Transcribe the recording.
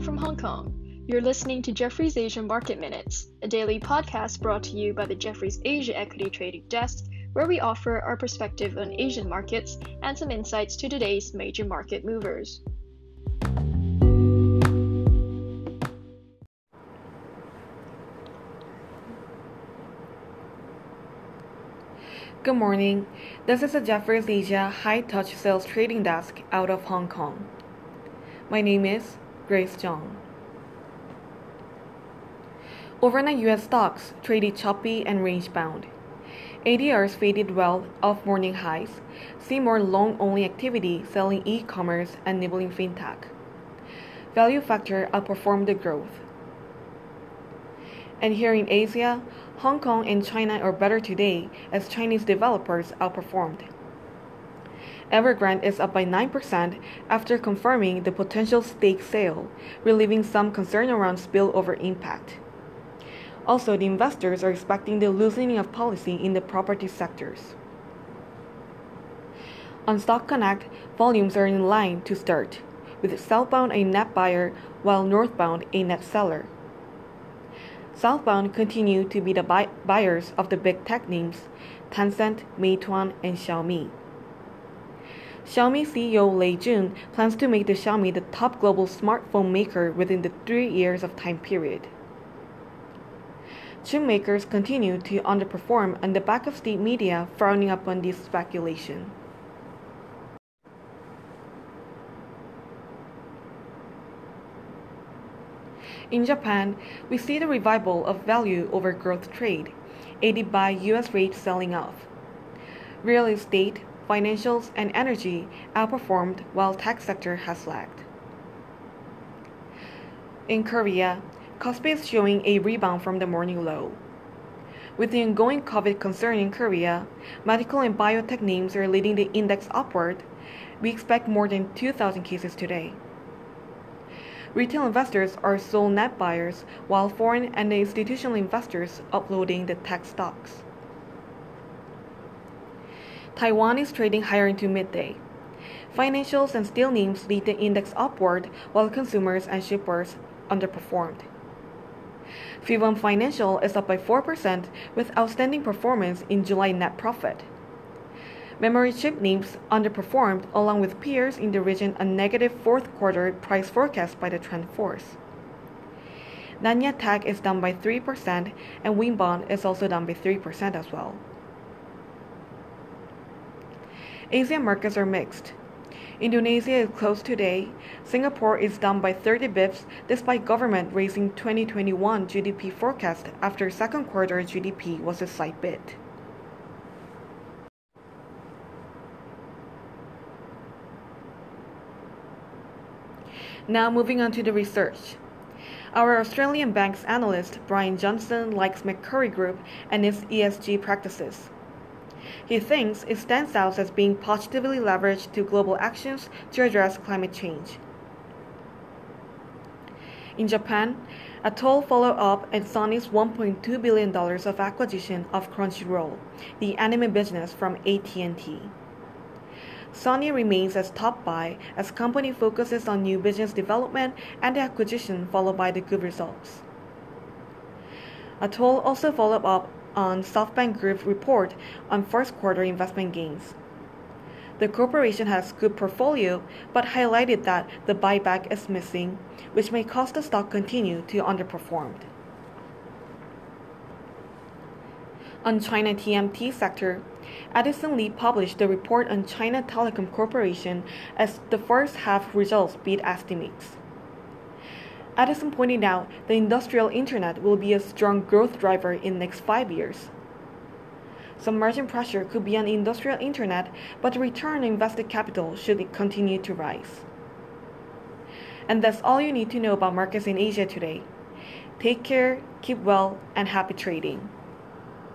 from Hong Kong. You're listening to Jefferies Asian Market Minutes, a daily podcast brought to you by the Jefferies Asia Equity Trading Desk, where we offer our perspective on Asian markets and some insights to today's major market movers. Good morning. This is the Jefferies Asia High Touch Sales Trading Desk out of Hong Kong. My name is Grace Zhang. Overnight US stocks traded choppy and range bound. ADRs faded well off morning highs, see more long only activity selling e commerce and nibbling fintech. Value factor outperformed the growth. And here in Asia, Hong Kong and China are better today as Chinese developers outperformed. Evergrande is up by 9% after confirming the potential stake sale, relieving some concern around spillover impact. Also, the investors are expecting the loosening of policy in the property sectors. On Stock Connect, volumes are in line to start, with southbound a net buyer while northbound a net seller. Southbound continue to be the buy- buyers of the big tech names Tencent, Meituan, and Xiaomi. Xiaomi CEO Lei Jun plans to make the Xiaomi the top global smartphone maker within the three years of time period. Chip makers continue to underperform on the back of state media frowning upon this speculation. In Japan, we see the revival of value over growth trade, aided by US rates selling off. Real estate, financials, and energy outperformed while tech sector has lagged. In Korea, Kospi is showing a rebound from the morning low. With the ongoing COVID concern in Korea, medical and biotech names are leading the index upward. We expect more than 2,000 cases today. Retail investors are sole net buyers, while foreign and institutional investors uploading the tech stocks. Taiwan is trading higher into midday. Financials and steel names lead the index upward, while consumers and shippers underperformed. Fubon Financial is up by 4% with outstanding performance in July net profit. Memory chip names underperformed along with peers in the region a negative fourth quarter price forecast by the TrendForce. Nanya Tech is down by 3% and Winbond is also down by 3% as well. Asian markets are mixed. Indonesia is closed today. Singapore is down by 30 bips despite government raising 2021 GDP forecast after second quarter GDP was a slight bit. Now moving on to the research. Our Australian banks analyst Brian Johnson likes Macquarie Group and its ESG practices. He thinks it stands out as being positively leveraged to global actions to address climate change. In Japan, Atul followed up at Sony's $1.2 billion of acquisition of Crunchyroll, the anime business from AT&T. Sony remains as top buy as company focuses on new business development and the acquisition followed by the good results. Atul also followed up on SoftBank Group's report on first quarter investment gains. The corporation has good portfolio but highlighted that the buyback is missing, which may cause the stock continue to underperform. On China TMT sector, Edison Lee published the report on China Telecom Corporation as the first half results beat estimates. Edison pointed out the industrial internet will be a strong growth driver in next 5 years. Some margin pressure could be on industrial internet, but return on invested capital should continue to rise. And that's all you need to know about markets in Asia today. Take care, keep well, and happy trading.